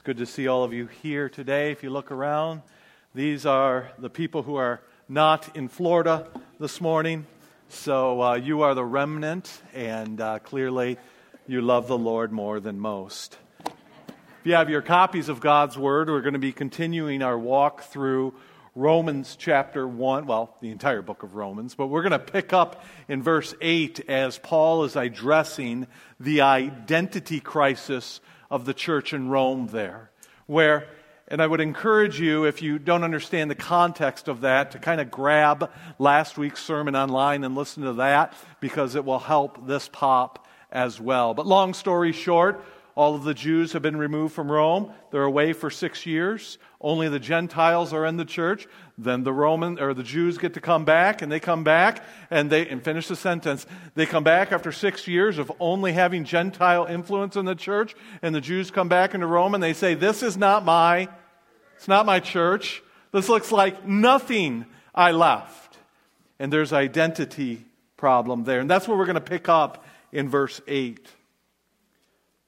It's good to see all of you here today. If you look around, these are the people who are not in Florida this morning. So uh, you are the remnant, and uh, clearly you love the Lord more than most. If you have your copies of God's Word, we're going to be continuing our walk through Romans chapter 1, well, the entire book of Romans, but we're going to pick up in verse 8 as Paul is addressing the identity crisis of the church in Rome there, where, and I would encourage you, if you don't understand the context of that, to kind of grab last week's sermon online and listen to that because it will help this pop as well. But long story short, all of the Jews have been removed from Rome. They're away for six years. Only the Gentiles are in the church. Then the Roman or the Jews get to come back, and they come back and they and finish the sentence. They come back after six years of only having Gentile influence in the church, and the Jews come back into Rome and they say, This is not my, it's not my church. This looks like nothing I left. And there's identity problem there. And that's what we're going to pick up in verse 8.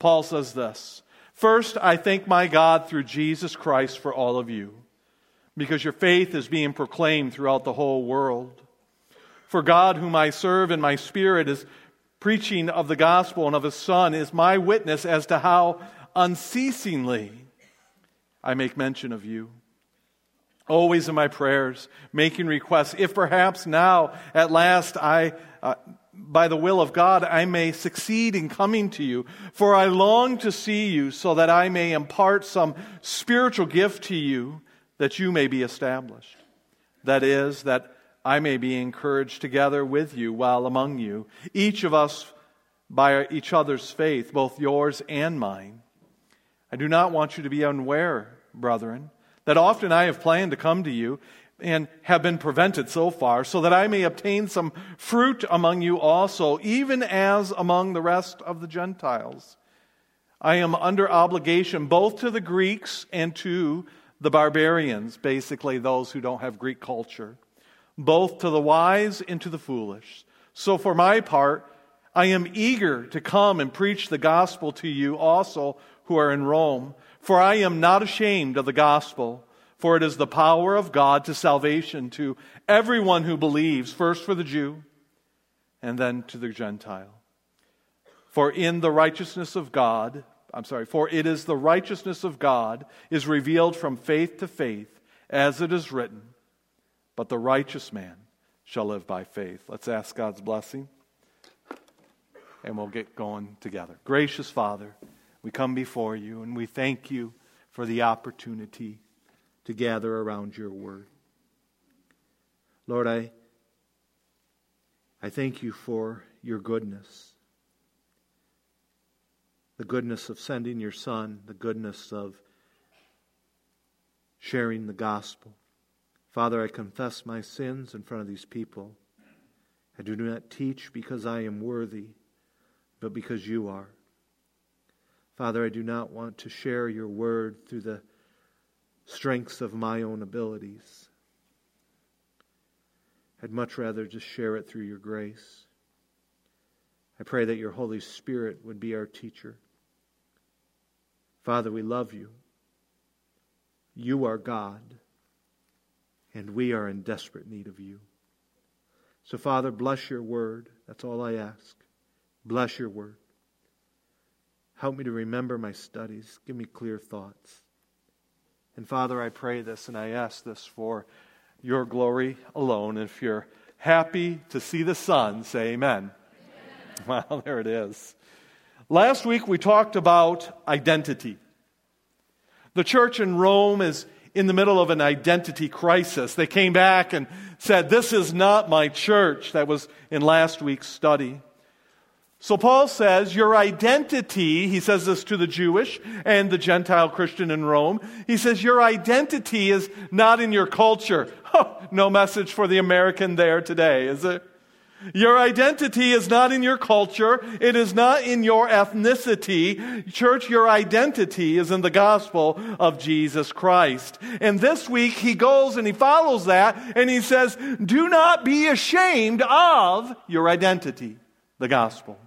Paul says this First, I thank my God through Jesus Christ for all of you, because your faith is being proclaimed throughout the whole world. For God, whom I serve in my spirit, is preaching of the gospel and of his Son, is my witness as to how unceasingly I make mention of you. Always in my prayers, making requests, if perhaps now at last I. Uh, by the will of God, I may succeed in coming to you. For I long to see you so that I may impart some spiritual gift to you that you may be established. That is, that I may be encouraged together with you while among you, each of us by each other's faith, both yours and mine. I do not want you to be unaware, brethren, that often I have planned to come to you and have been prevented so far, so that I may obtain some fruit among you also, even as among the rest of the Gentiles. I am under obligation both to the Greeks and to the barbarians, basically those who don't have Greek culture, both to the wise and to the foolish. So for my part, I am eager to come and preach the gospel to you also who are in Rome, for I am not ashamed of the gospel for it is the power of God to salvation to everyone who believes, first for the Jew and then to the Gentile. For in the righteousness of God, I'm sorry, for it is the righteousness of God is revealed from faith to faith, as it is written, but the righteous man shall live by faith. Let's ask God's blessing, and we'll get going together. Gracious Father, we come before you, and we thank you for the opportunity to gather around your word. Lord, I, I thank you for your goodness. The goodness of sending your Son, the goodness of sharing the gospel. Father, I confess my sins in front of these people. I do not teach because I am worthy, but because you are. Father, I do not want to share your word through the strengths of my own abilities. I'd much rather just share it through your grace. I pray that your Holy Spirit would be our teacher. Father, we love you. You are God, and we are in desperate need of you. So, Father, bless your word. That's all I ask. Bless your word. Help me to remember my studies. Give me clear thoughts. And Father, I pray this and I ask this for your glory alone. And If you're happy to see the sun, say amen. amen. Well, there it is. Last week we talked about identity. The church in Rome is in the middle of an identity crisis. They came back and said, This is not my church. That was in last week's study. So Paul says your identity, he says this to the Jewish and the Gentile Christian in Rome. He says your identity is not in your culture. Oh, no message for the American there today, is it? Your identity is not in your culture. It is not in your ethnicity. Church, your identity is in the gospel of Jesus Christ. And this week he goes and he follows that and he says, do not be ashamed of your identity, the gospel.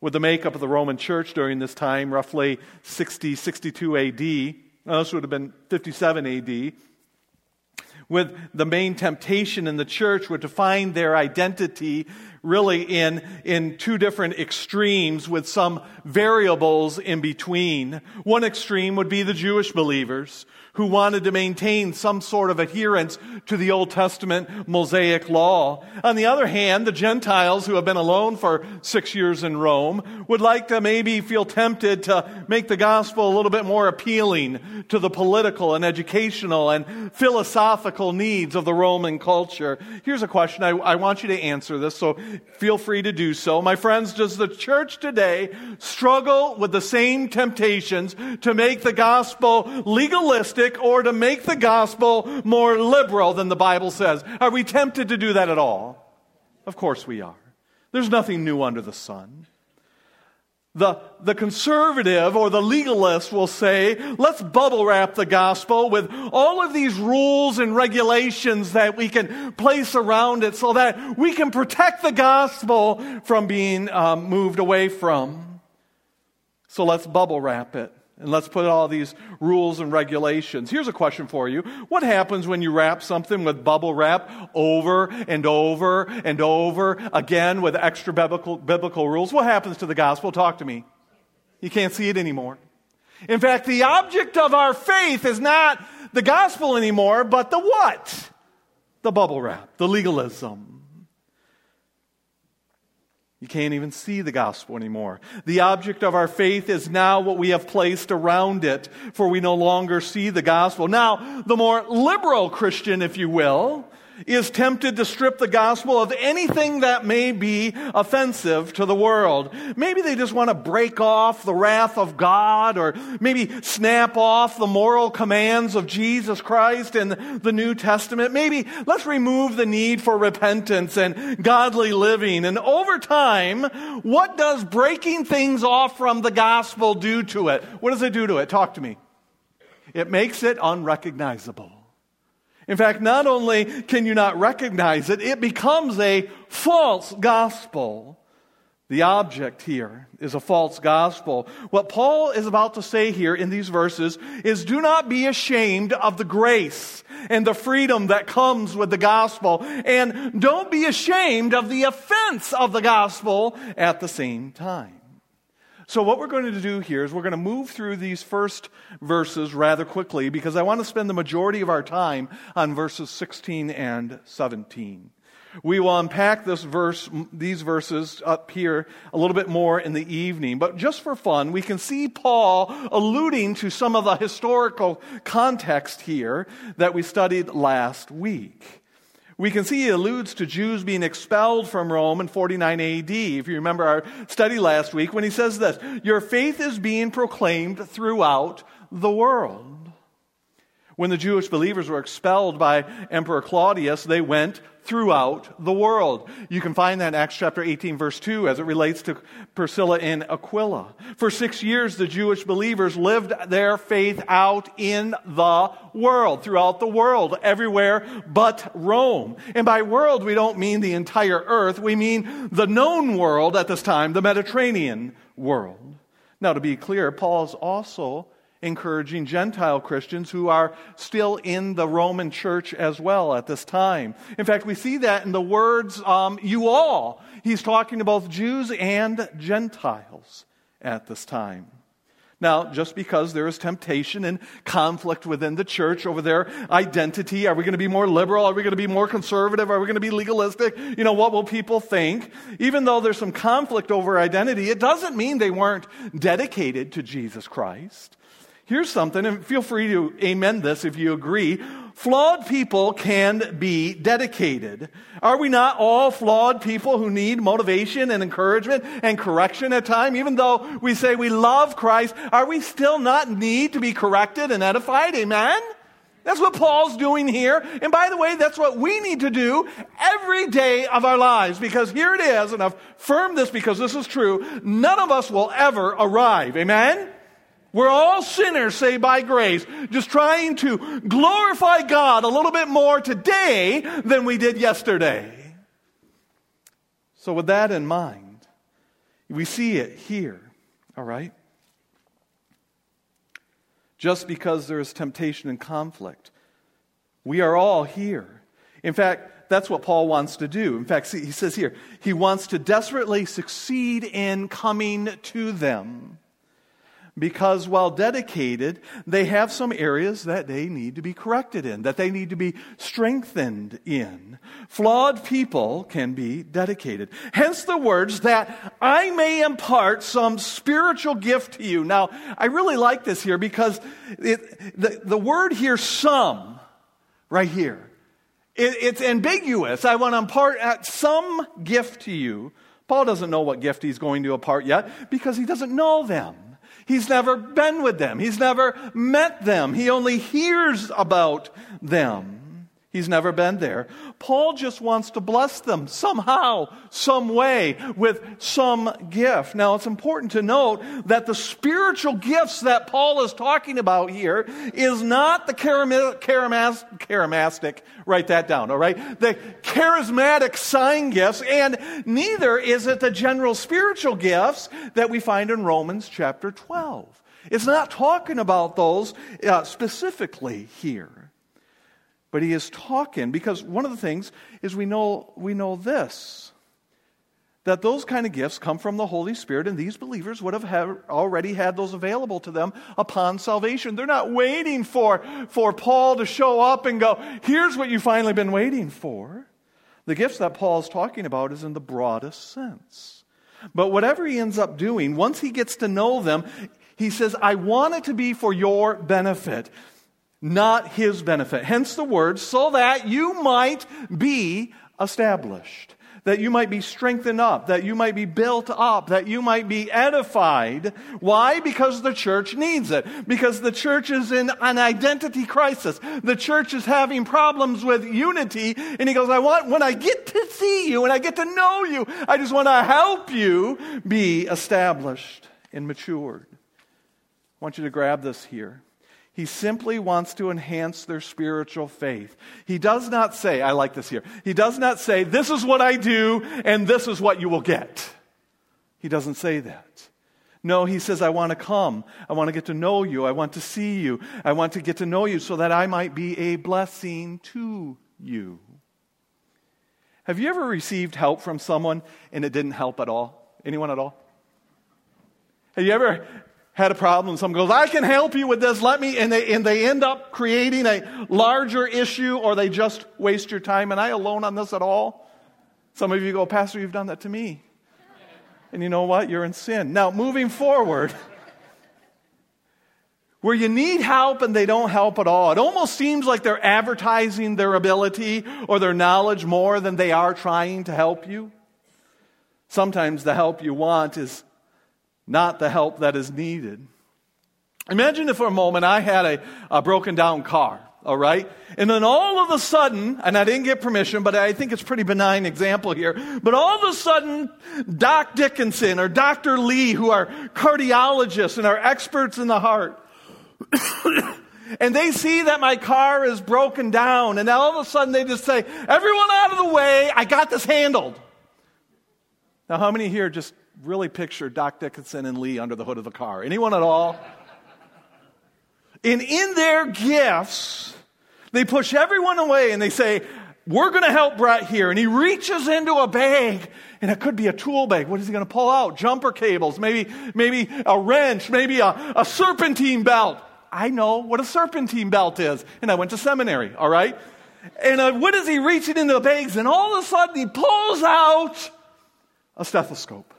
With the makeup of the Roman church during this time, roughly 60, 62 AD. This would have been 57 AD. With the main temptation in the church would to find their identity really in, in two different extremes with some variables in between. One extreme would be the Jewish believers who wanted to maintain some sort of adherence to the Old Testament Mosaic law. On the other hand, the Gentiles who have been alone for six years in Rome would like to maybe feel tempted to make the gospel a little bit more appealing to the political and educational and philosophical needs of the Roman culture. Here's a question. I, I want you to answer this, so feel free to do so. My friends, does the church today struggle with the same temptations to make the gospel legalistic or to make the gospel more liberal than the Bible says. Are we tempted to do that at all? Of course we are. There's nothing new under the sun. The, the conservative or the legalist will say, let's bubble wrap the gospel with all of these rules and regulations that we can place around it so that we can protect the gospel from being um, moved away from. So let's bubble wrap it. And let's put all these rules and regulations. Here's a question for you. What happens when you wrap something with bubble wrap over and over and over again with extra biblical, biblical rules? What happens to the gospel? Talk to me. You can't see it anymore. In fact, the object of our faith is not the gospel anymore, but the what? The bubble wrap, the legalism. You can't even see the gospel anymore. The object of our faith is now what we have placed around it, for we no longer see the gospel. Now, the more liberal Christian, if you will, is tempted to strip the gospel of anything that may be offensive to the world. Maybe they just want to break off the wrath of God or maybe snap off the moral commands of Jesus Christ in the New Testament. Maybe let's remove the need for repentance and godly living. And over time, what does breaking things off from the gospel do to it? What does it do to it? Talk to me. It makes it unrecognizable. In fact, not only can you not recognize it, it becomes a false gospel. The object here is a false gospel. What Paul is about to say here in these verses is do not be ashamed of the grace and the freedom that comes with the gospel, and don't be ashamed of the offense of the gospel at the same time. So, what we're going to do here is we're going to move through these first verses rather quickly because I want to spend the majority of our time on verses 16 and 17. We will unpack this verse, these verses up here a little bit more in the evening. But just for fun, we can see Paul alluding to some of the historical context here that we studied last week. We can see he alludes to Jews being expelled from Rome in 49 AD. If you remember our study last week, when he says this, your faith is being proclaimed throughout the world. When the Jewish believers were expelled by Emperor Claudius, they went throughout the world. You can find that in Acts chapter 18, verse 2, as it relates to Priscilla and Aquila. For six years, the Jewish believers lived their faith out in the world, throughout the world, everywhere but Rome. And by world, we don't mean the entire earth, we mean the known world at this time, the Mediterranean world. Now, to be clear, Paul's also encouraging Gentile Christians who are still in the Roman church as well at this time. In fact, we see that in the words, um, you all. He's talking to both Jews and Gentiles at this time. Now, just because there is temptation and conflict within the church over their identity, are we going to be more liberal? Are we going to be more conservative? Are we going to be legalistic? You know, what will people think? Even though there's some conflict over identity, it doesn't mean they weren't dedicated to Jesus Christ. Here's something, and feel free to amend this if you agree. Flawed people can be dedicated. Are we not all flawed people who need motivation and encouragement and correction at times? Even though we say we love Christ, are we still not need to be corrected and edified? Amen? That's what Paul's doing here. And by the way, that's what we need to do every day of our lives because here it is, and I've affirmed this because this is true. None of us will ever arrive. Amen? We're all sinners saved by grace, just trying to glorify God a little bit more today than we did yesterday. So, with that in mind, We see it here, all right? Just because there is temptation and conflict. We are all here. In fact, that's what Paul wants to do. In fact, see, he says here, he wants to desperately succeed in coming to them because while dedicated, they have some areas that they need to be corrected in, that they need to be strengthened in. Flawed people can be dedicated. Hence the words that I may impart some spiritual gift to you. Now, I really like this here because it, the, the word here, some, right here, it, it's ambiguous. I want to impart some gift to you. Paul doesn't know what gift he's going to impart yet because he doesn't know them. He's never been with them. He's never met them. He only hears about them. He's never been there. Paul just wants to bless them somehow, some way, with some gift. Now, it's important to note that the spiritual gifts that Paul is talking about here is not the charismatic, write that down, all right? The charismatic sign gifts, and neither is it the general spiritual gifts that we find in Romans chapter 12. It's not talking about those uh, specifically here. But he is talking because one of the things is we know, we know this that those kind of gifts come from the Holy Spirit, and these believers would have, have already had those available to them upon salvation. They're not waiting for, for Paul to show up and go, here's what you've finally been waiting for. The gifts that Paul is talking about is in the broadest sense. But whatever he ends up doing, once he gets to know them, he says, I want it to be for your benefit not his benefit. Hence the word, so that you might be established, that you might be strengthened up, that you might be built up, that you might be edified. Why? Because the church needs it. Because the church is in an identity crisis. The church is having problems with unity. And he goes, I want, when I get to see you and I get to know you, I just want to help you be established and matured. I want you to grab this here. He simply wants to enhance their spiritual faith. He does not say, I like this here, he does not say, this is what I do and this is what you will get. He doesn't say that. No, he says, I want to come. I want to get to know you. I want to see you. I want to get to know you so that I might be a blessing to you. Have you ever received help from someone and it didn't help at all? Anyone at all? Have you ever had a problem. Someone goes, I can help you with this. Let me, and they, and they end up creating a larger issue or they just waste your time. Am I alone on this at all? Some of you go, Pastor, you've done that to me. And you know what? You're in sin. Now, moving forward, where you need help and they don't help at all, it almost seems like they're advertising their ability or their knowledge more than they are trying to help you. Sometimes the help you want is not the help that is needed. Imagine if for a moment I had a, a broken down car all right? And then all of a sudden, and I didn't get permission, but I think it's pretty benign example here, but all of a sudden, Doc Dickinson or Dr. Lee, who are cardiologists and are experts in the heart, and they see that my car is broken down, and all of a sudden they just say, everyone out of the way, I got this handled. Now, how many here just really picture Doc Dickinson and Lee under the hood of the car. Anyone at all? and in their gifts, they push everyone away and they say, We're going to help Brett here. And he reaches into a bag, and it could be a tool bag. What is he going to pull out? Jumper cables, maybe, maybe a wrench, maybe a, a serpentine belt. I know what a serpentine belt is, and I went to seminary, all right? And uh, what is he reaching into the bags? And all of a sudden, he pulls out a stethoscope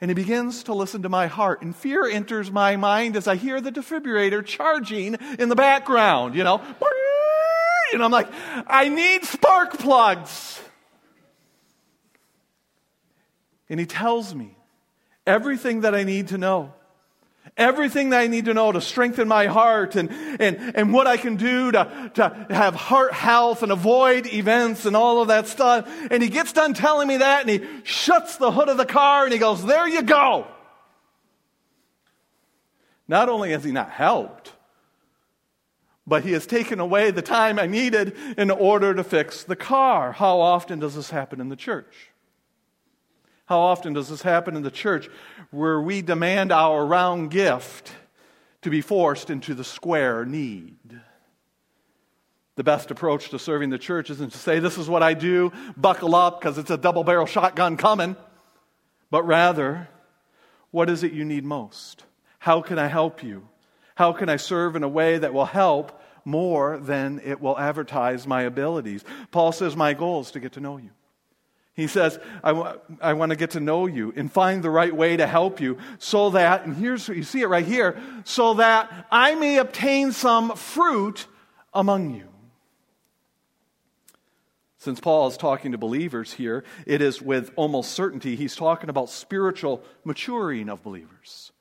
and he begins to listen to my heart. And fear enters my mind as I hear the defibrillator charging in the background, you know. And I'm like, I need spark plugs. And he tells me everything that I need to know everything that I need to know to strengthen my heart and, and, and what I can do to, to have heart health and avoid events and all of that stuff. And he gets done telling me that and he shuts the hood of the car and he goes, There you go. Not only has he not helped, but he has taken away the time I needed in order to fix the car. How often does this happen in the church? How often does this happen in the church where we demand our round gift to be forced into the square need? The best approach to serving the church isn't to say, This is what I do, buckle up because it's a double barrel shotgun coming, but rather, What is it you need most? How can I help you? How can I serve in a way that will help more than it will advertise my abilities? Paul says, My goal is to get to know you. He says, I, w- I want to get to know you and find the right way to help you so that, and here's, you see it right here, so that I may obtain some fruit among you. Since Paul is talking to believers here, it is with almost certainty he's talking about spiritual maturing of believers.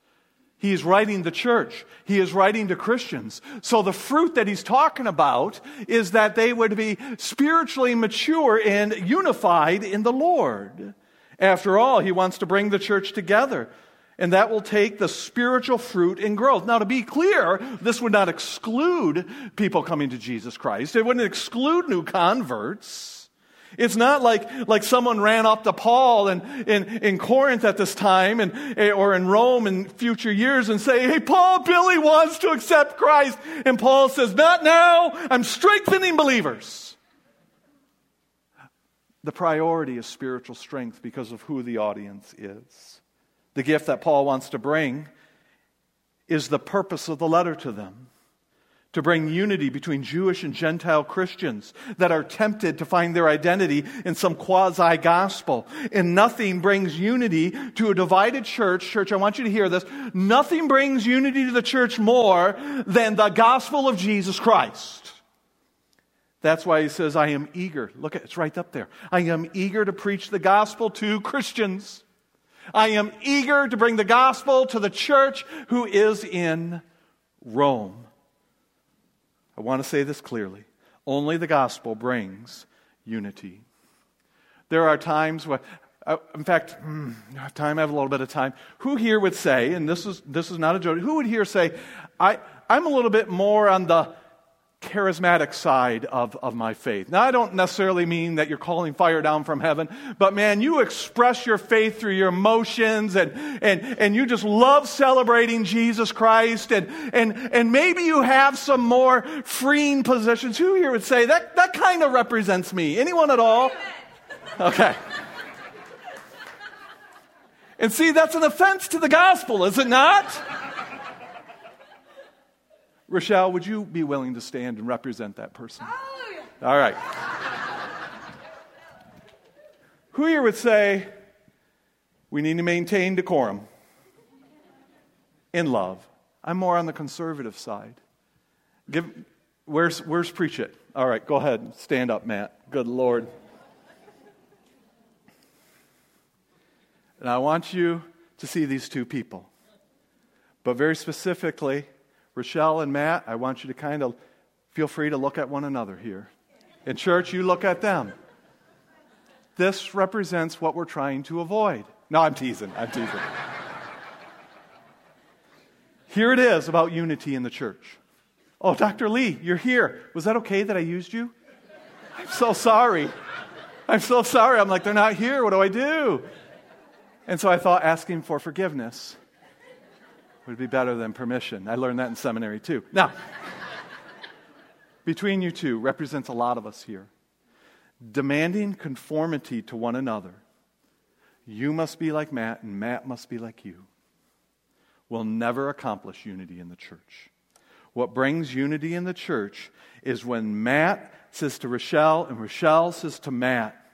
He is writing the church. He is writing to Christians. So the fruit that he's talking about is that they would be spiritually mature and unified in the Lord. After all, he wants to bring the church together. And that will take the spiritual fruit and growth. Now, to be clear, this would not exclude people coming to Jesus Christ. It wouldn't exclude new converts. It's not like, like someone ran up to Paul in, in, in Corinth at this time and, eh, or in Rome in future years and say, Hey, Paul, Billy wants to accept Christ. And Paul says, Not now. I'm strengthening believers. The priority is spiritual strength because of who the audience is. The gift that Paul wants to bring is the purpose of the letter to them to bring unity between Jewish and Gentile Christians that are tempted to find their identity in some quasi gospel. And nothing brings unity to a divided church. Church, I want you to hear this. Nothing brings unity to the church more than the gospel of Jesus Christ. That's why he says, I am eager. Look at it's right up there. I am eager to preach the gospel to Christians. I am eager to bring the gospel to the church who is in Rome. I want to say this clearly. Only the gospel brings unity. There are times when, uh, in fact, hmm, time, I have a little bit of time. Who here would say, and this is, this is not a joke, who would here say, I, I'm a little bit more on the charismatic side of, of my faith. Now, I don't necessarily mean that you're calling fire down from heaven, but man, you express your faith through your emotions and, and, and you just love celebrating Jesus Christ and, and, and maybe you have some more freeing positions. Who here would say that, that kind of represents me? Anyone at all? Okay. And see, that's an offense to the gospel, is it not? Rochelle, would you be willing to stand and represent that person? All right. Who here would say we need to maintain decorum in love? I'm more on the conservative side. Give, where's, where's preach it? All right, go ahead. Stand up, Matt. Good Lord. And I want you to see these two people. But very specifically, Rochelle and Matt, I want you to kind of feel free to look at one another here. In church, you look at them. This represents what we're trying to avoid. No, I'm teasing. I'm teasing. here it is about unity in the church. Oh, Dr. Lee, you're here. Was that okay that I used you? I'm so sorry. I'm so sorry. I'm like, they're not here. What do I do? And so I thought asking for forgiveness would be better than permission. I learned that in seminary too. Now, between you two represents a lot of us here. Demanding conformity to one another. You must be like Matt, and Matt must be like you. Will never accomplish unity in the church. What brings unity in the church is when Matt says to Rochelle, and Rochelle says to Matt,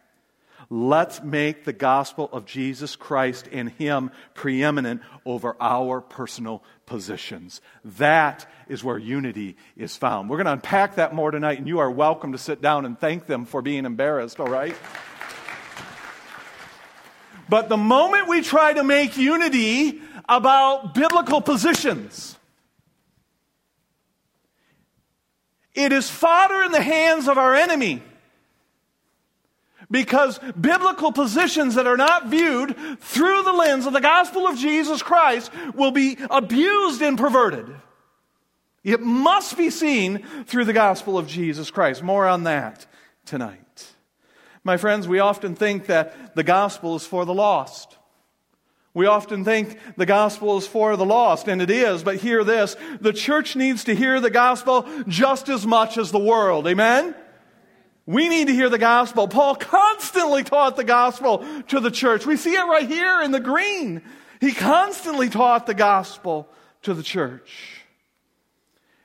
Let's make the gospel of Jesus Christ and Him preeminent over our personal positions. That is where unity is found. We're going to unpack that more tonight, and you are welcome to sit down and thank them for being embarrassed, all right? But the moment we try to make unity about biblical positions, it is fodder in the hands of our enemy because biblical positions that are not viewed through the lens of the gospel of Jesus Christ will be abused and perverted. It must be seen through the gospel of Jesus Christ. More on that tonight. My friends, we often think that the gospel is for the lost. We often think the gospel is for the lost, and it is, but hear this. The church needs to hear the gospel just as much as the world. Amen? We need to hear the gospel. Paul constantly taught the gospel to the church. We see it right here in the green. He constantly taught the gospel to the church.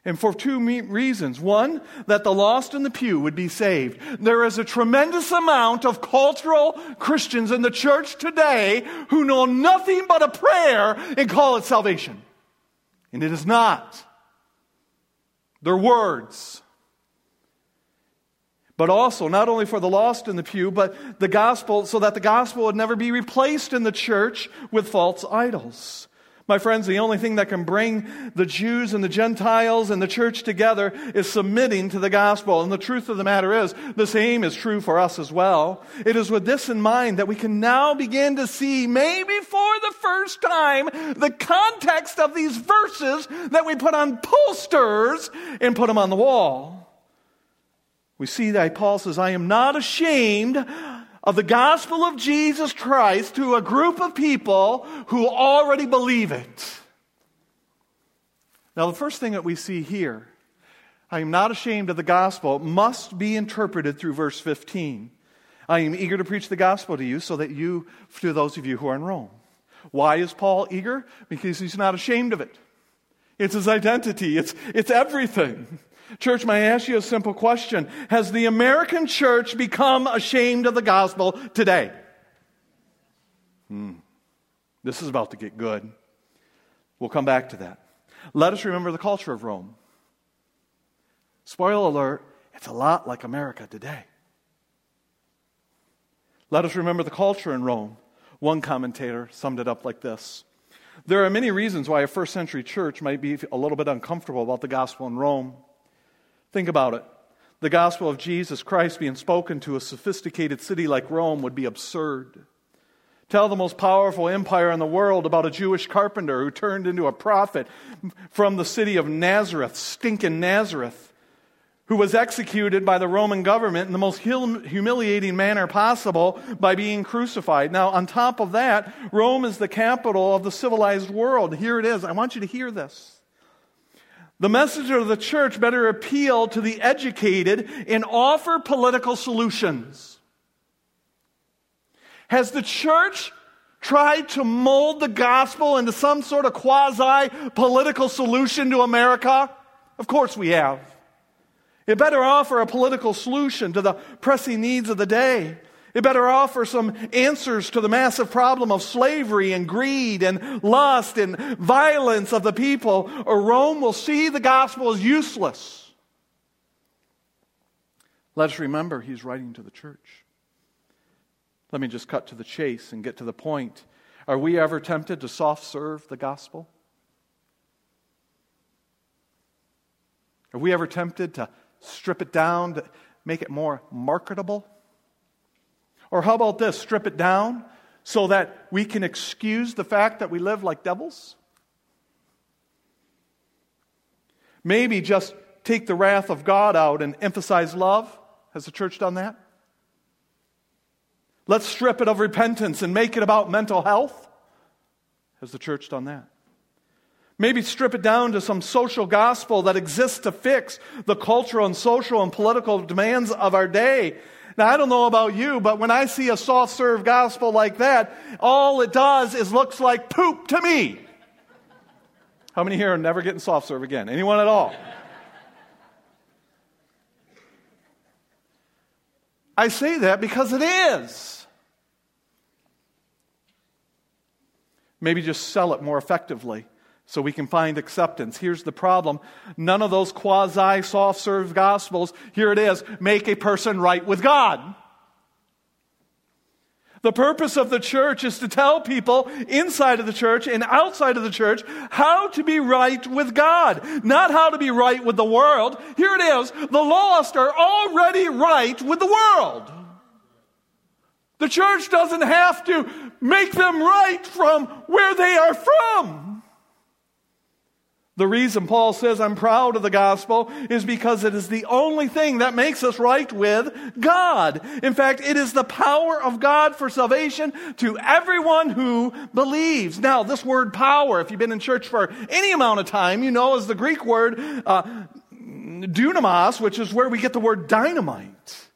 And for two reasons. One, that the lost in the pew would be saved. There is a tremendous amount of cultural Christians in the church today who know nothing but a prayer and call it salvation. And it is not. They're words but also not only for the lost in the pew, but the gospel, so that the gospel would never be replaced in the church with false idols. My friends, the only thing that can bring the Jews and the Gentiles and the church together is submitting to the gospel. And the truth of the matter is, the same is true for us as well. It is with this in mind that we can now begin to see, maybe for the first time, the context of these verses that we put on posters and put them on the wall. We see that Paul says, I am not ashamed of the gospel of Jesus Christ to a group of people who already believe it. Now, the first thing that we see here, I am not ashamed of the gospel, must be interpreted through verse 15. I am eager to preach the gospel to you so that you, to those of you who are in Rome. Why is Paul eager? Because he's not ashamed of it. It's his identity, it's, it's everything. Church, may I ask you a simple question? Has the American church become ashamed of the gospel today? Hmm. This is about to get good. We'll come back to that. Let us remember the culture of Rome. Spoiler alert, it's a lot like America today. Let us remember the culture in Rome. One commentator summed it up like this There are many reasons why a first century church might be a little bit uncomfortable about the gospel in Rome. Think about it. The gospel of Jesus Christ being spoken to a sophisticated city like Rome would be absurd. Tell the most powerful empire in the world about a Jewish carpenter who turned into a prophet from the city of Nazareth, stinking Nazareth, who was executed by the Roman government in the most humiliating manner possible by being crucified. Now, on top of that, Rome is the capital of the civilized world. Here it is. I want you to hear this. The message of the church better appeal to the educated and offer political solutions. Has the church tried to mold the gospel into some sort of quasi political solution to America? Of course we have. It better offer a political solution to the pressing needs of the day. It better offer some answers to the massive problem of slavery and greed and lust and violence of the people, or Rome will see the gospel as useless. Let us remember he's writing to the church. Let me just cut to the chase and get to the point. Are we ever tempted to soft serve the gospel? Are we ever tempted to strip it down, to make it more marketable? Or how about this? Strip it down so that we can excuse the fact that we live like devils? Maybe just take the wrath of God out and emphasize love. Has the church done that? Let's strip it of repentance and make it about mental health. Has the church done that? Maybe strip it down to some social gospel that exists to fix the cultural and social and political demands of our day now, I don't know about you, but when I see a soft serve gospel like that, all it does is looks like poop to me. How many here are never getting soft serve again? Anyone at all? I say that because it is. Maybe just sell it more effectively so we can find acceptance. Here's the problem none of those quasi soft serve gospels, here it is, make a person right with God. The purpose of the church is to tell people inside of the church and outside of the church how to be right with God, not how to be right with the world. Here it is the lost are already right with the world. The church doesn't have to make them right from where they are from. The reason Paul says I'm proud of the gospel is because it is the only thing that makes us right with God. In fact, it is the power of God for salvation to everyone who believes. Now, this word power, if you've been in church for any amount of time, you know is the Greek word uh, dunamis, which is where we get the word dynamite.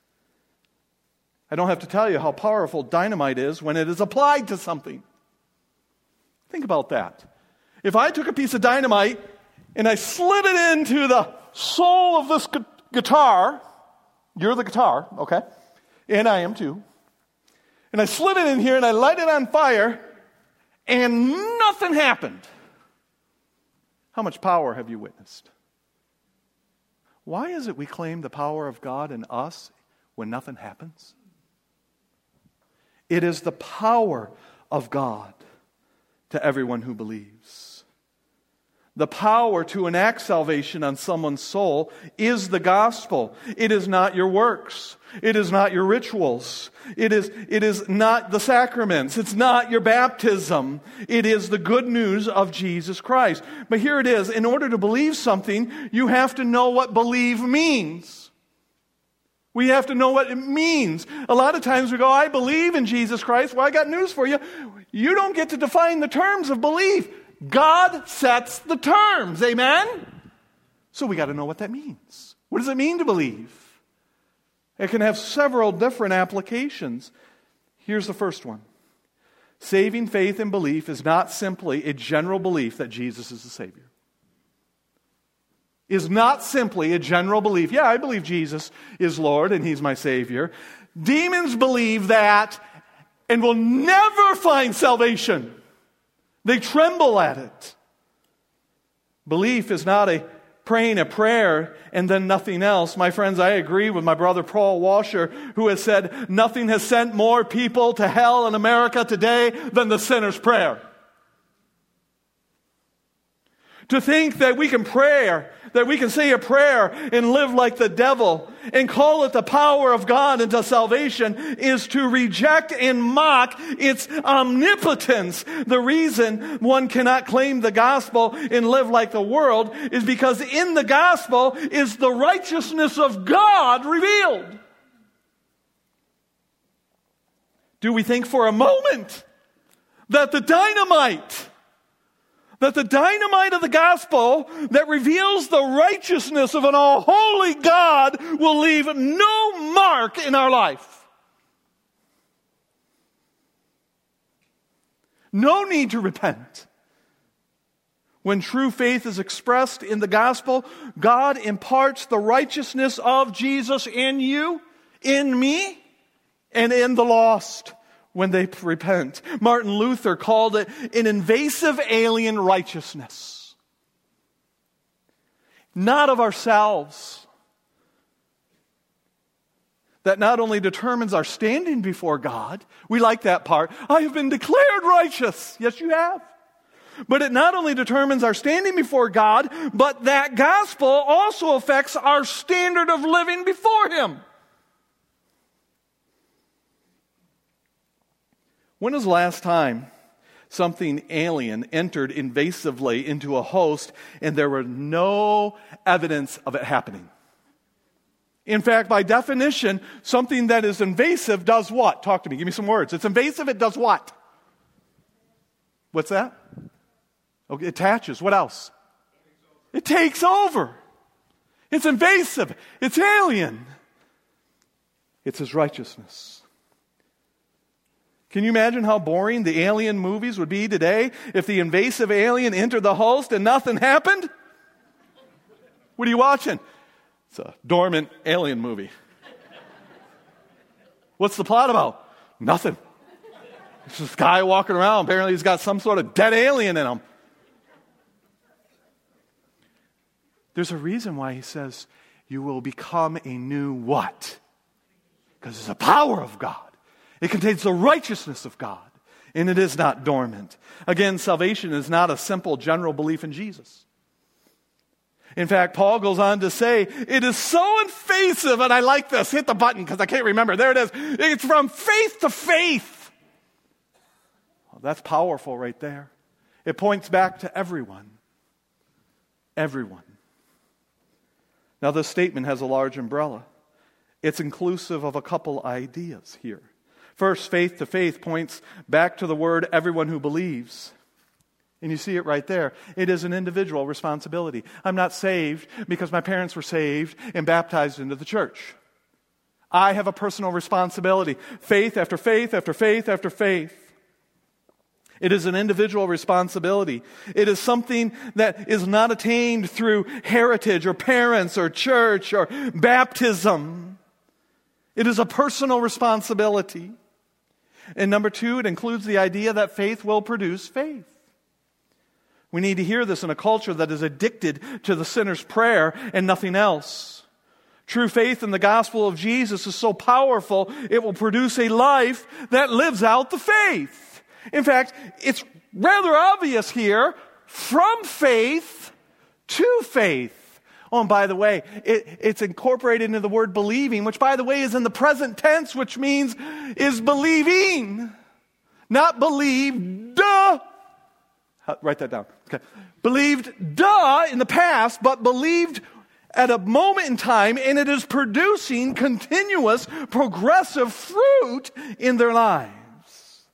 I don't have to tell you how powerful dynamite is when it is applied to something. Think about that. If I took a piece of dynamite and I slid it into the soul of this gu- guitar. You're the guitar, okay? And I am too. And I slid it in here and I light it on fire, and nothing happened. How much power have you witnessed? Why is it we claim the power of God in us when nothing happens? It is the power of God to everyone who believes. The power to enact salvation on someone's soul is the gospel. It is not your works. It is not your rituals. It is, it is not the sacraments. It's not your baptism. It is the good news of Jesus Christ. But here it is. In order to believe something, you have to know what believe means. We have to know what it means. A lot of times we go, I believe in Jesus Christ. Well, I got news for you. You don't get to define the terms of belief. God sets the terms. Amen? So we got to know what that means. What does it mean to believe? It can have several different applications. Here's the first one Saving faith and belief is not simply a general belief that Jesus is the Savior. Is not simply a general belief. Yeah, I believe Jesus is Lord and He's my Savior. Demons believe that and will never find salvation. They tremble at it. Belief is not a praying a prayer and then nothing else. My friends, I agree with my brother Paul Washer, who has said, nothing has sent more people to hell in America today than the sinner's prayer. To think that we can pray that we can say a prayer and live like the devil and call it the power of God into salvation is to reject and mock its omnipotence. The reason one cannot claim the gospel and live like the world is because in the gospel is the righteousness of God revealed. Do we think for a moment that the dynamite that the dynamite of the gospel that reveals the righteousness of an all holy God will leave no mark in our life. No need to repent. When true faith is expressed in the gospel, God imparts the righteousness of Jesus in you, in me, and in the lost when they repent. Martin Luther called it an invasive alien righteousness. Not of ourselves. That not only determines our standing before God, we like that part. I have been declared righteous. Yes, you have. But it not only determines our standing before God, but that gospel also affects our standard of living before Him. When was the last time something alien entered invasively into a host and there were no evidence of it happening? In fact, by definition, something that is invasive does what? Talk to me. Give me some words. It's invasive, it does what? What's that? Okay, it attaches. What else? It takes over. It's invasive. It's alien. It's his righteousness. Can you imagine how boring the alien movies would be today if the invasive alien entered the host and nothing happened? What are you watching? It's a dormant alien movie. What's the plot about? Nothing. It's this guy walking around. Apparently, he's got some sort of dead alien in him. There's a reason why he says, You will become a new what? Because it's the power of God. It contains the righteousness of God, and it is not dormant. Again, salvation is not a simple general belief in Jesus. In fact, Paul goes on to say, it is so invasive, and I like this. Hit the button because I can't remember. There it is. It's from faith to faith. Well, that's powerful right there. It points back to everyone. everyone. Now, this statement has a large umbrella. It's inclusive of a couple ideas here. First, faith to faith points back to the word everyone who believes. And you see it right there. It is an individual responsibility. I'm not saved because my parents were saved and baptized into the church. I have a personal responsibility. Faith after faith after faith after faith. It is an individual responsibility. It is something that is not attained through heritage or parents or church or baptism. It is a personal responsibility. And number two, it includes the idea that faith will produce faith. We need to hear this in a culture that is addicted to the sinner's prayer and nothing else. True faith in the gospel of Jesus is so powerful, it will produce a life that lives out the faith. In fact, it's rather obvious here from faith to faith. Oh, and by the way, it, it's incorporated into the word believing, which by the way is in the present tense, which means is believing. Not believe, duh. Write that down. Okay. Believed, duh, in the past, but believed at a moment in time, and it is producing continuous, progressive fruit in their lives.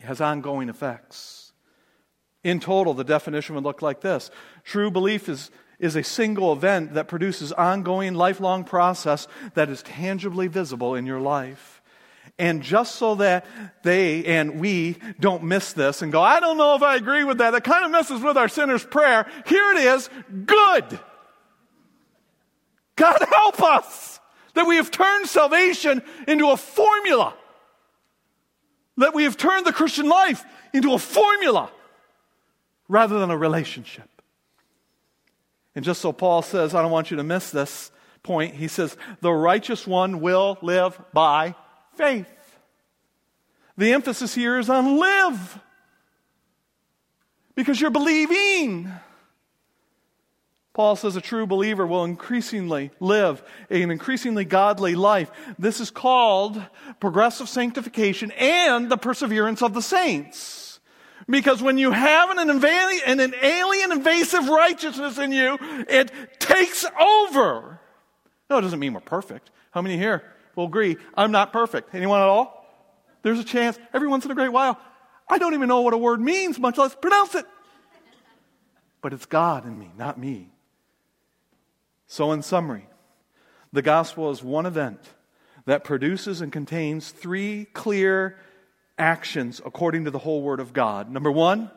It has ongoing effects. In total, the definition would look like this True belief is, is a single event that produces ongoing, lifelong process that is tangibly visible in your life. And just so that they and we don't miss this and go, I don't know if I agree with that, that kind of messes with our sinner's prayer. Here it is good. God help us that we have turned salvation into a formula. That we have turned the Christian life into a formula rather than a relationship. And just so Paul says, I don't want you to miss this point, he says, the righteous one will live by faith. The emphasis here is on live. Because you're believing. Paul says a true believer will increasingly live an increasingly godly life. This is called progressive sanctification and the perseverance of the saints. Because when you have an, an alien invasive righteousness in you, it takes over. No, it doesn't mean we're perfect. How many here will agree I'm not perfect? Anyone at all? There's a chance every once in a great while, I don't even know what a word means, much less pronounce it. But it's God in me, not me. So, in summary, the gospel is one event that produces and contains three clear actions according to the whole Word of God. Number one,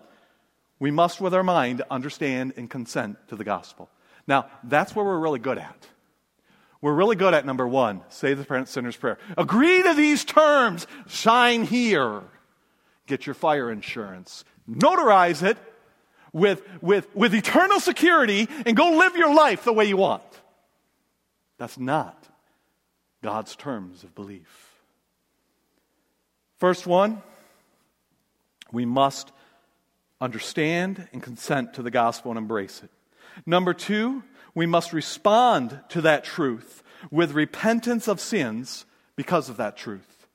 we must, with our mind, understand and consent to the gospel. Now, that's where we're really good at. We're really good at number one say the parent sinner's prayer. Agree to these terms, sign here, get your fire insurance, notarize it with, with, with eternal security, and go live your life the way you want. That's not God's terms of belief. First one, we must understand and consent to the gospel and embrace it. Number two, we must respond to that truth with repentance of sins because of that truth.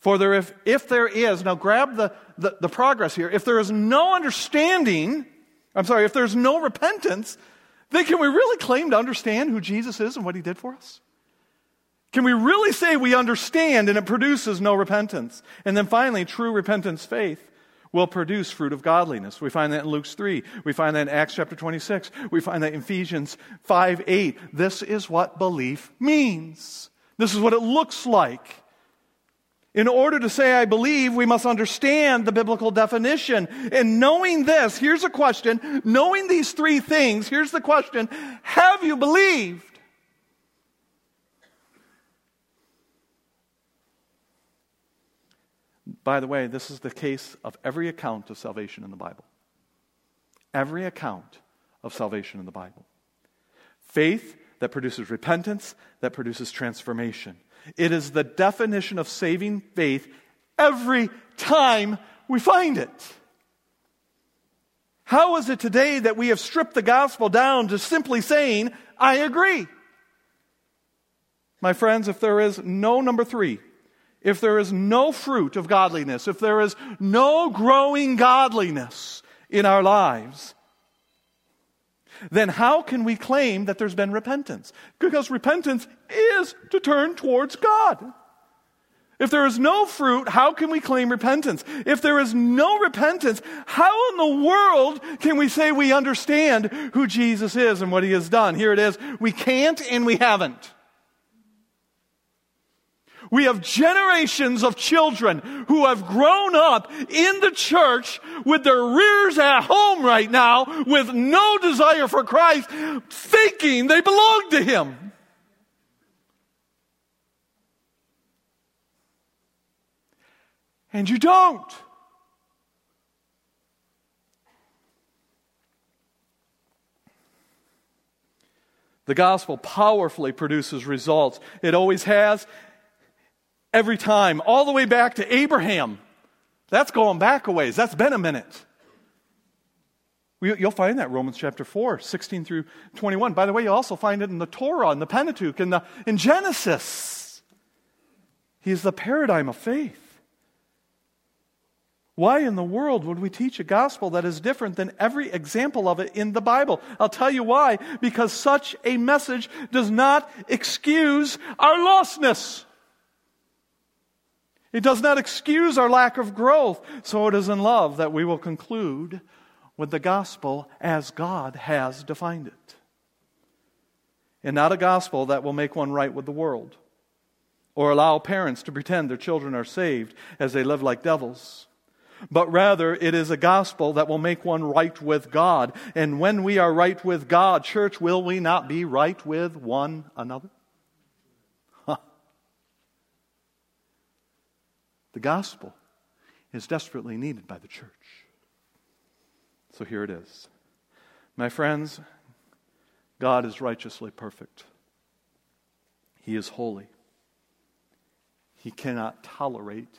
For there, if, if there is, now grab the, the, the progress here, if there is no understanding, I'm sorry, if there's no repentance, then can we really claim to understand who Jesus is and what he did for us? Can we really say we understand and it produces no repentance? And then finally, true repentance faith will produce fruit of godliness. We find that in Luke 3. We find that in Acts chapter 26. We find that in Ephesians 5 8. This is what belief means. This is what it looks like. In order to say I believe, we must understand the biblical definition. And knowing this, here's a question. Knowing these three things, here's the question Have you believed? By the way, this is the case of every account of salvation in the Bible. Every account of salvation in the Bible. Faith that produces repentance, that produces transformation. It is the definition of saving faith every time we find it. How is it today that we have stripped the gospel down to simply saying, I agree? My friends, if there is no number three, if there is no fruit of godliness, if there is no growing godliness in our lives, then how can we claim that there's been repentance? Because repentance is to turn towards God. If there is no fruit, how can we claim repentance? If there is no repentance, how in the world can we say we understand who Jesus is and what he has done? Here it is. We can't and we haven't. We have generations of children who have grown up in the church with their rears at home right now with no desire for Christ, thinking they belong to Him. And you don't. The gospel powerfully produces results. It always has, every time, all the way back to Abraham. That's going back a ways. That's been a minute. You'll find that Romans chapter 4, 16 through 21. By the way, you also find it in the Torah, in the Pentateuch, in, the, in Genesis. He's the paradigm of faith. Why in the world would we teach a gospel that is different than every example of it in the Bible? I'll tell you why. Because such a message does not excuse our lostness. It does not excuse our lack of growth. So it is in love that we will conclude with the gospel as God has defined it. And not a gospel that will make one right with the world or allow parents to pretend their children are saved as they live like devils. But rather, it is a gospel that will make one right with God. And when we are right with God, church, will we not be right with one another? The gospel is desperately needed by the church. So here it is. My friends, God is righteously perfect. He is holy. He cannot tolerate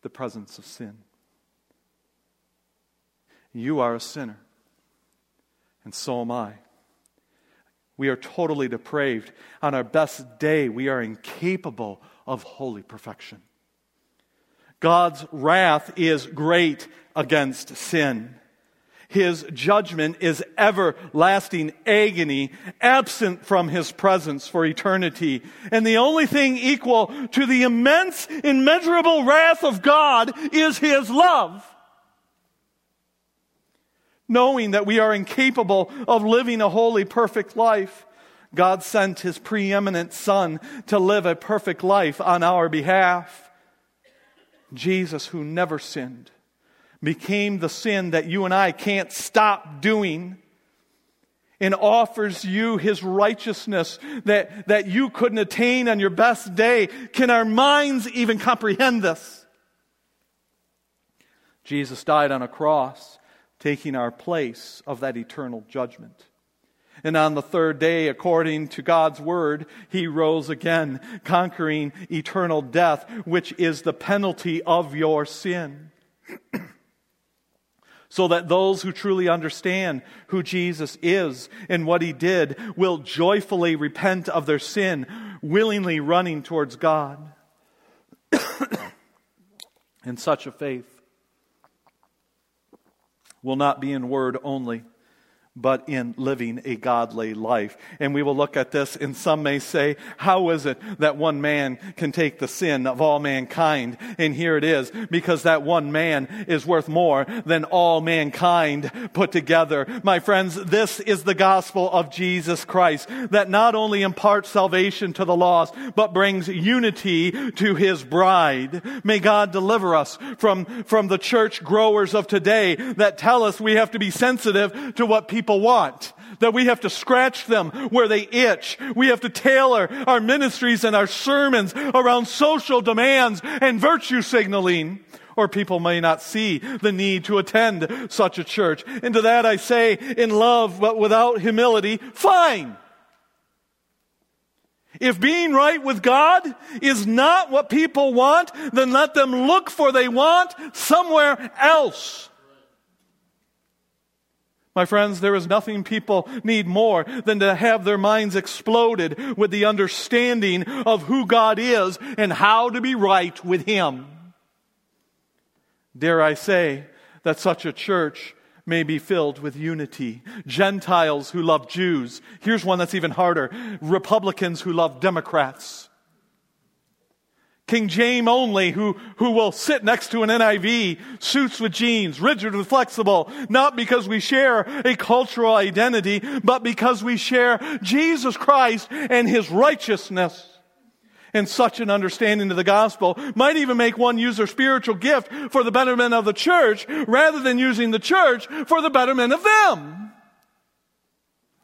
the presence of sin. You are a sinner, and so am I. We are totally depraved. On our best day, we are incapable of holy perfection. God's wrath is great against sin. His judgment is everlasting agony, absent from his presence for eternity. And the only thing equal to the immense, immeasurable wrath of God is his love. Knowing that we are incapable of living a holy, perfect life, God sent his preeminent Son to live a perfect life on our behalf. Jesus, who never sinned, became the sin that you and I can't stop doing and offers you his righteousness that, that you couldn't attain on your best day. Can our minds even comprehend this? Jesus died on a cross, taking our place of that eternal judgment. And on the third day, according to God's word, he rose again, conquering eternal death, which is the penalty of your sin. so that those who truly understand who Jesus is and what he did will joyfully repent of their sin, willingly running towards God. and such a faith will not be in word only but in living a godly life. And we will look at this, and some may say, how is it that one man can take the sin of all mankind? And here it is, because that one man is worth more than all mankind put together. My friends, this is the gospel of Jesus Christ that not only imparts salvation to the lost, but brings unity to his bride. May God deliver us from, from the church growers of today that tell us we have to be sensitive to what people people want. That we have to scratch them where they itch. We have to tailor our ministries and our sermons around social demands and virtue signaling. Or people may not see the need to attend such a church. And to that I say, in love but without humility, fine. If being right with God is not what people want, then let them look for they want somewhere else. My friends, there is nothing people need more than to have their minds exploded with the understanding of who God is and how to be right with Him. Dare I say that such a church may be filled with unity. Gentiles who love Jews. Here's one that's even harder Republicans who love Democrats. King James only, who, who will sit next to an NIV, suits with jeans, rigid with flexible, not because we share a cultural identity, but because we share Jesus Christ and His righteousness. And such an understanding of the gospel might even make one use their spiritual gift for the betterment of the church rather than using the church for the betterment of them.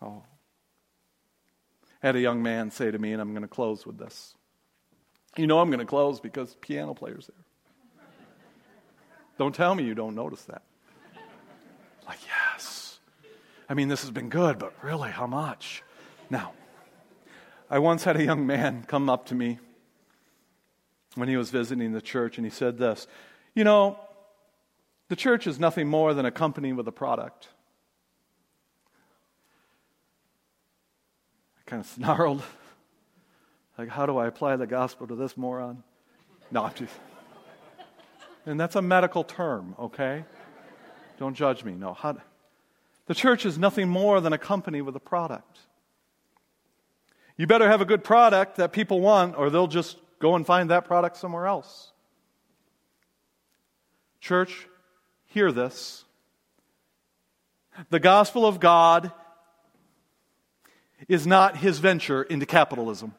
Oh. I had a young man say to me, and I'm going to close with this. You know I'm going to close because piano player's there. Don't tell me you don't notice that. Like, yes. I mean, this has been good, but really, how much? Now, I once had a young man come up to me when he was visiting the church, and he said this You know, the church is nothing more than a company with a product. I kind of snarled. Like, how do I apply the gospel to this moron? No, I'm just. And that's a medical term, okay? Don't judge me. No. How, the church is nothing more than a company with a product. You better have a good product that people want, or they'll just go and find that product somewhere else. Church, hear this. The gospel of God is not his venture into capitalism.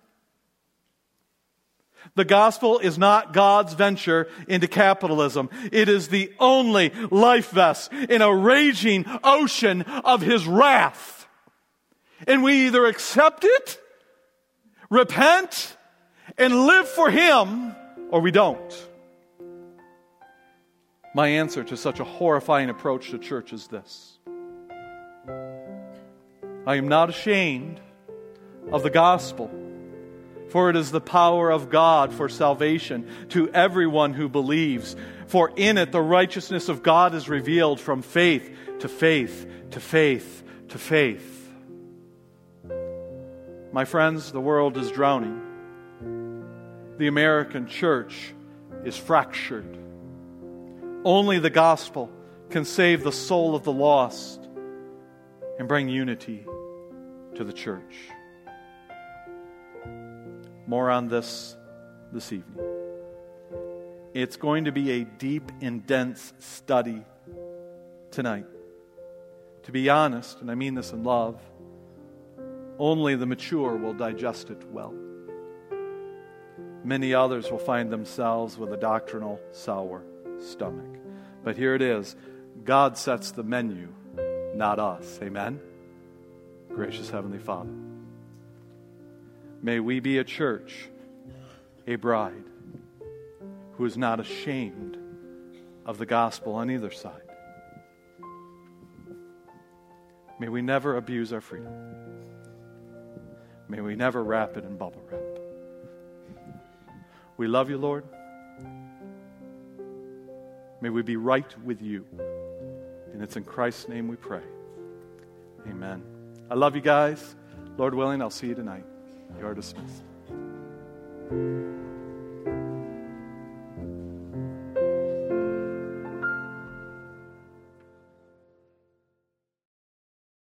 The gospel is not God's venture into capitalism. It is the only life vest in a raging ocean of his wrath. And we either accept it, repent, and live for him, or we don't. My answer to such a horrifying approach to church is this I am not ashamed of the gospel for it is the power of God for salvation to everyone who believes. For in it the righteousness of God is revealed from faith to faith to faith to faith. My friends, the world is drowning. The American church is fractured. Only the gospel can save the soul of the lost and bring unity to the church. More on this this evening. It's going to be a deep and dense study tonight. To be honest, and I mean this in love, only the mature will digest it well. Many others will find themselves with a doctrinal sour stomach. But here it is God sets the menu, not us. Amen? Gracious Heavenly Father. May we be a church, a bride, who is not ashamed of the gospel on either side. May we never abuse our freedom. May we never wrap it in bubble wrap. We love you, Lord. May we be right with you. And it's in Christ's name we pray. Amen. I love you guys. Lord willing, I'll see you tonight. You are dismissed.